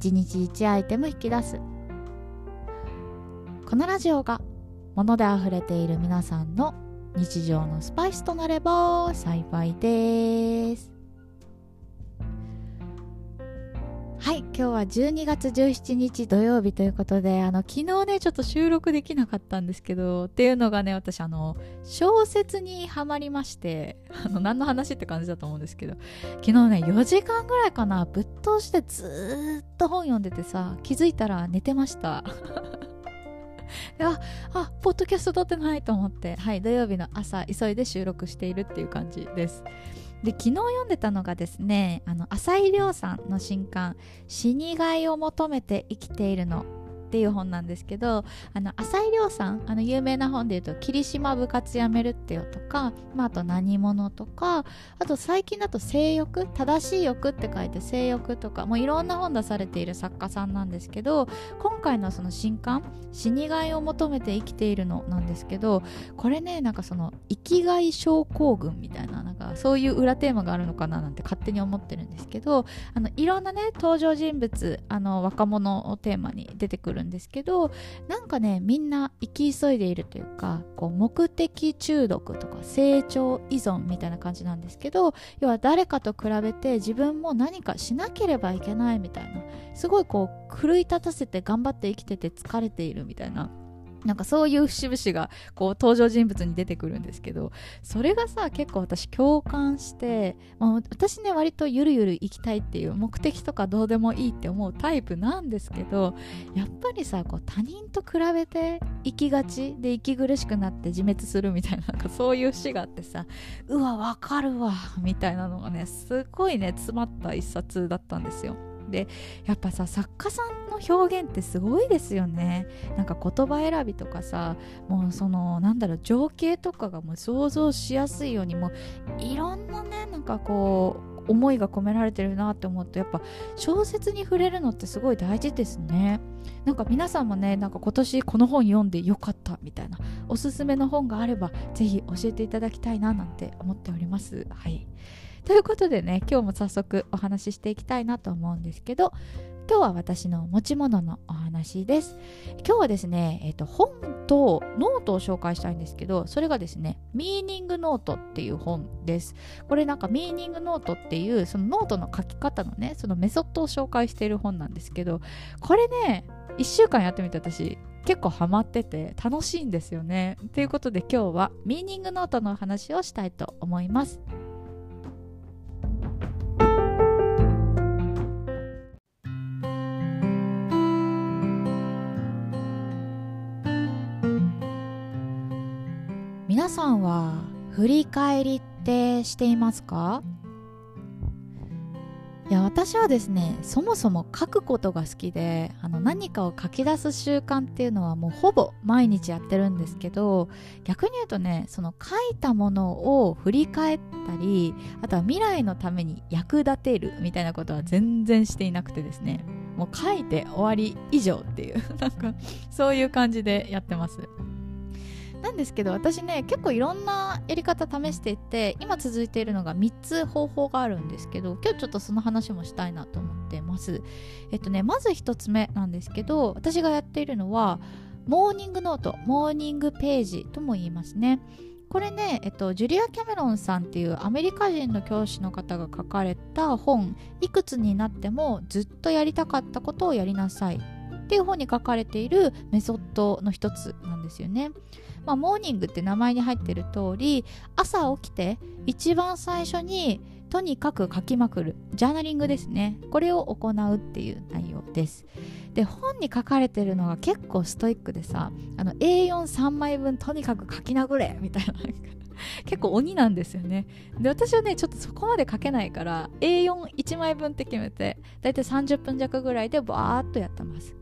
1日1アイテム引き出す。このラジオが物であふれている皆さんの日常のスパイスとなれば幸いです。はい今日は12月17日土曜日ということであの昨日ねちょっと収録できなかったんですけどっていうのがね私あの小説にはまりましてあの何の話って感じだと思うんですけど昨日ね4時間ぐらいかなぶっ通してずっと本読んでてさ気づいたら寝てました。ああポッドキャスト撮ってないと思ってはい土曜日の朝急いで収録しているっていう感じです。で昨日読んでたのがですねあの浅井亮さんの新刊「死にがいを求めて生きているの」っていう本なんですけどあの浅井亮さんあの有名な本で言うと「霧島部活やめるってよ」とか、まあ、あと「何者」とかあと最近だと「性欲」正しい欲って書いて「性欲」とかもういろんな本出されている作家さんなんですけど今回のその新刊「死にがいを求めて生きているの」なんですけどこれねなんかその生きがい症候群みたいな。そういう裏テーマがあるのかななんて勝手に思ってるんですけどあのいろんなね登場人物あの若者をテーマに出てくるんですけどなんかねみんな生き急いでいるというかこう目的中毒とか成長依存みたいな感じなんですけど要は誰かと比べて自分も何かしなければいけないみたいなすごいこう奮い立たせて頑張って生きてて疲れているみたいななんかそういう節々がこう登場人物に出てくるんですけどそれがさ結構私共感して、まあ、私ね割とゆるゆる生きたいっていう目的とかどうでもいいって思うタイプなんですけどやっぱりさこう他人と比べて生きがちで息苦しくなって自滅するみたいななんかそういう詩があってさうわわかるわみたいなのがねすごいね詰まった一冊だったんですよ。でやっぱさ作家さんの表現ってすごいですよね。なんか言葉選びとかさもうそのなんだろう情景とかがもう想像しやすいようにもいろんなねなんかこう思いが込められてるなって思うとやっぱ小説に触れるのってすごい大事ですね。なんか皆さんもねなんか今年この本読んでよかったみたいなおすすめの本があればぜひ教えていただきたいななんて思っております。はい。ということでね今日も早速お話ししていきたいなと思うんですけど今日は私の持ち物のお話です。今日はですね、えーと、本とノートを紹介したいんですけどそれがですねミーニングノートっていう本です。これなんかミーニングノートっていうそのノートの書き方のねそのメソッドを紹介している本なんですけどこれね1週間やってみて私結構ハマってて楽しいんですよね。ということで今日はミーニングノートのお話をしたいと思います。振り返りってしていますか？いや私はですねそもそも書くことが好きであの何かを書き出す習慣っていうのはもうほぼ毎日やってるんですけど逆に言うとねその書いたものを振り返ったりあとは未来のために役立てるみたいなことは全然していなくてですねもう書いて終わり以上っていうなんかそういう感じでやってます。なんですけど私ね結構いろんなやり方試していて今続いているのが3つ方法があるんですけど今日ちょっとその話もしたいなと思ってますえっとねまず1つ目なんですけど私がやっているのはモーニングノートモーニングページとも言いますねこれね、えっと、ジュリア・キャメロンさんっていうアメリカ人の教師の方が書かれた本「いくつになってもずっとやりたかったことをやりなさい」っていう本に書かれているメソッドの一つなんですよね。まあ、モーニングって名前に入ってる通り朝起きて一番最初にとにかく書きまくるジャーナリングですね。これを行うっていう内容です。で本に書かれてるのが結構ストイックでさあの A43 枚分とにかく書き殴れみたいな 結構鬼なんですよね。で私はねちょっとそこまで書けないから A41 枚分って決めてだいたい30分弱ぐらいでバーっとやってます。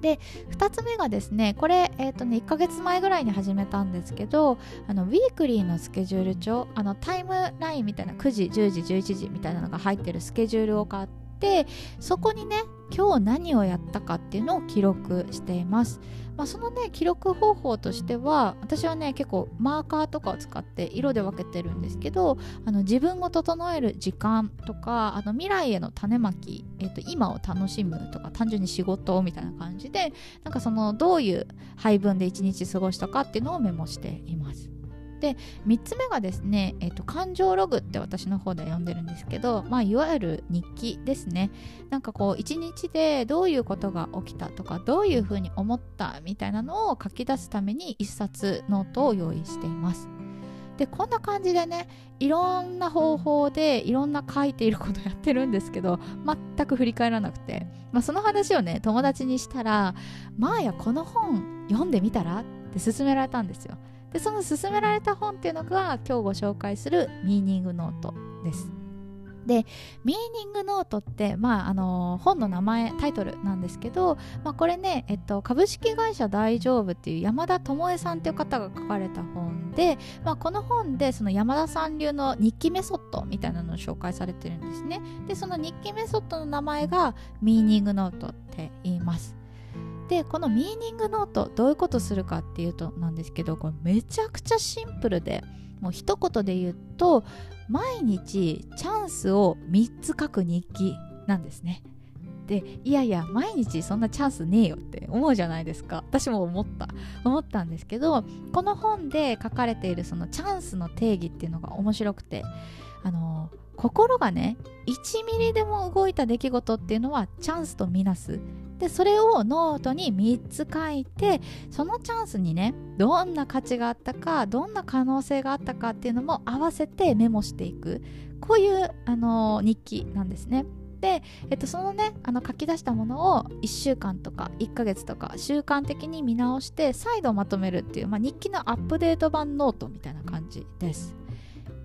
で2つ目がですねこれ、えーとね、1ヶ月前ぐらいに始めたんですけどあのウィークリーのスケジュール帳あのタイムラインみたいな9時10時11時みたいなのが入ってるスケジュールを買ってそこにね今日何をやったかっていうのを記録しています。まあ、そのね記録方法としては私はね結構マーカーとかを使って色で分けてるんですけどあの自分を整える時間とかあの未来への種まき、えー、と今を楽しむとか単純に仕事みたいな感じでなんかそのどういう配分で一日過ごしたかっていうのをメモしています。で3つ目がですね、えーと、感情ログって私の方で呼んでるんですけど、まあ、いわゆる日記ですね。なんかこう一日でどういうことが起きたとかどういうふうに思ったみたいなのを書き出すために1冊ノートを用意しています。でこんな感じでねいろんな方法でいろんな書いていることやってるんですけど全く振り返らなくて、まあ、その話をね友達にしたら「まあやこの本読んでみたら?」って勧められたんですよ。でその勧められた本っていうのが今日ご紹介するミーニングノートです。でミーニングノートって、まあ、あの本の名前タイトルなんですけど、まあ、これね、えっと、株式会社大丈夫っていう山田智恵さんっていう方が書かれた本で、まあ、この本でその山田さん流の日記メソッドみたいなのを紹介されてるんですね。でその日記メソッドの名前がミーニングノートって言います。でこのミーニングノートどういうことするかっていうとなんですけどこれめちゃくちゃシンプルでもう一言で言うと毎日チャンスを3つ書く日記なんですね。でいやいや毎日そんなチャンスねえよって思うじゃないですか。私も思った。思ったんですけどこの本で書かれているそのチャンスの定義っていうのが面白くてあの心がね1ミリでも動いた出来事っていうのはチャンスとみなす。でそれをノートに3つ書いてそのチャンスにねどんな価値があったかどんな可能性があったかっていうのも合わせてメモしていくこういう、あの日記なんですね。で、えっと、そのねあの書き出したものを1週間とか1ヶ月とか習慣的に見直して再度まとめるっていう、まあ、日記のアップデート版ノートみたいな感じです。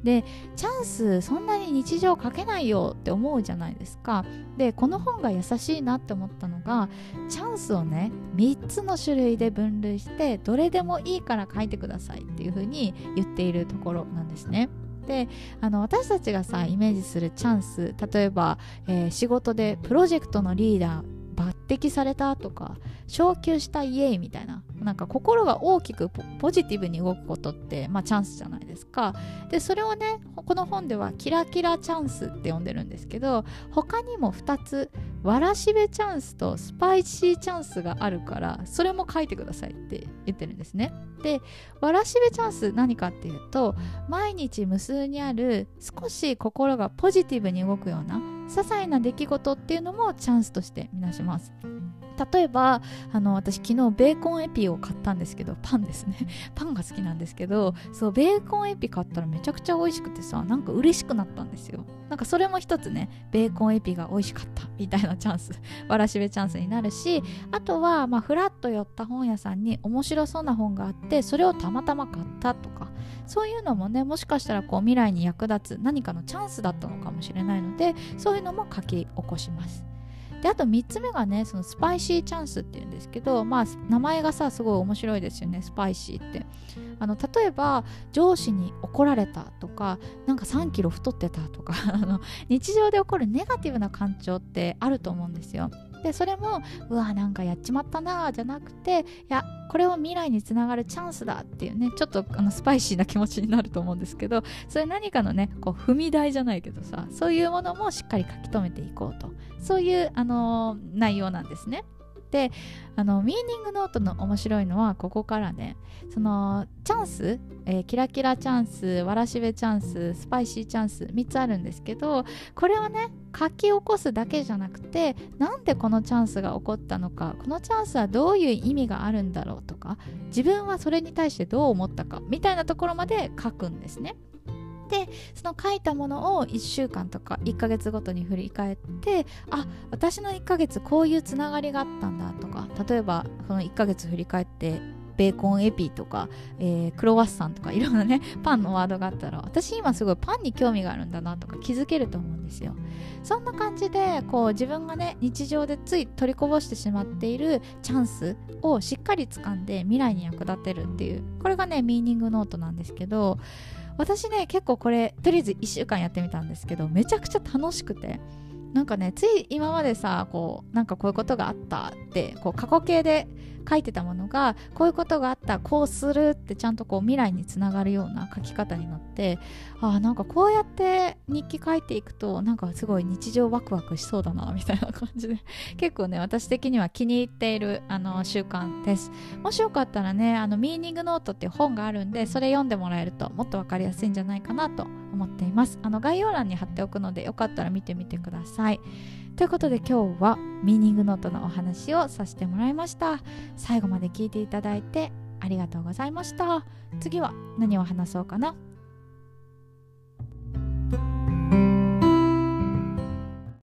でチャンスそんなに日常書けないよって思うじゃないですかでこの本が優しいなって思ったのがチャンスをね3つの種類で分類してどれでもいいから書いてくださいっていう風に言っているところなんですね。であの私たちがさイメージするチャンス例えば、えー、仕事でプロジェクトのリーダー抜擢されたとか昇給したイエイみたいななんか心が大きくポジティブに動くことって、まあ、チャンスじゃないですか。でそれをねこの本ではキラキラチャンスって呼んでるんですけど他にも2つわらしべチャンスとスパイシーチャンスがあるからそれも書いてくださいって言ってるんですね。でわらしべチャンス何かっていうと毎日無数にある少し心がポジティブに動くような些細な出来事っていうのもチャンスとしてみなします。例えばあの私昨日ベーコンエピを買ったんですけどパンですね。パンが好きなんですけどそうベーコンエピ買ったらめちゃくちゃ美味しくてさなんか嬉しくなったんですよ。なんかそれも一つねベーコンエピが美味しかったみたいなチャンス わらしべチャンスになるしあとはまあフラッと寄った本屋さんに面白そうな本があってそれをたまたま買ったとかそういうのもねもしかしたらこう未来に役立つ何かのチャンスだったのかもしれないのでそういうのも書き起こします。であと3つ目がねそのスパイシーチャンスっていうんですけどまあ名前がさすごい面白いですよねスパイシーって。あの例えば上司に怒られたとかなんか3キロ太ってたとか あの日常で起こるネガティブな感情ってあると思うんですよ。でそれもうわなんかやっちまったなじゃなくていやこれは未来につながるチャンスだっていうねちょっとあのスパイシーな気持ちになると思うんですけどそれ何かのねこう踏み台じゃないけどさそういうものもしっかり書き留めていこうとそういう、あのー、内容なんですね。であのミーニングノートの面白いのはここからねそのチャンス、えー、キラキラチャンスわらしべチャンススパイシーチャンス3つあるんですけどこれをね書き起こすだけじゃなくてなんでこのチャンスが起こったのかこのチャンスはどういう意味があるんだろうとか自分はそれに対してどう思ったかみたいなところまで書くんですね。でその書いたものを1週間とか1ヶ月ごとに振り返ってあ私の1ヶ月こういうつながりがあったんだとか例えばこの1ヶ月振り返ってベーコンエピとか、えー、クロワッサンとかいろんなねパンのワードがあったら私今すごいパンに興味があるんだなとか気づけると思うんですよ。そんな感じでこう自分がね日常でつい取りこぼしてしまっているチャンスをしっかり掴んで未来に役立てるっていうこれがねミーニングノートなんですけど私ね結構これとりあえず1週間やってみたんですけどめちゃくちゃ楽しくて。なんかねつい今までさこうなんかこういうことがあったってこう過去形で書いてたものがこういうことがあったこうするってちゃんとこう未来につながるような書き方になってあなんかこうやって日記書いていくとなんかすごい日常ワクワクしそうだなみたいな感じで。結構ね私的には気に入っているあの習慣です。もしよかったらねあのミーニングノートっていう本があるんでそれ読んでもらえるともっと分かりやすいんじゃないかなと思っています。あの概要欄に貼っておくのでよかったら見てみてください。ということで今日はミーニングノートのお話をさせてもらいました。最後まで聞いていただいてありがとうございました。次は何を話そうかな？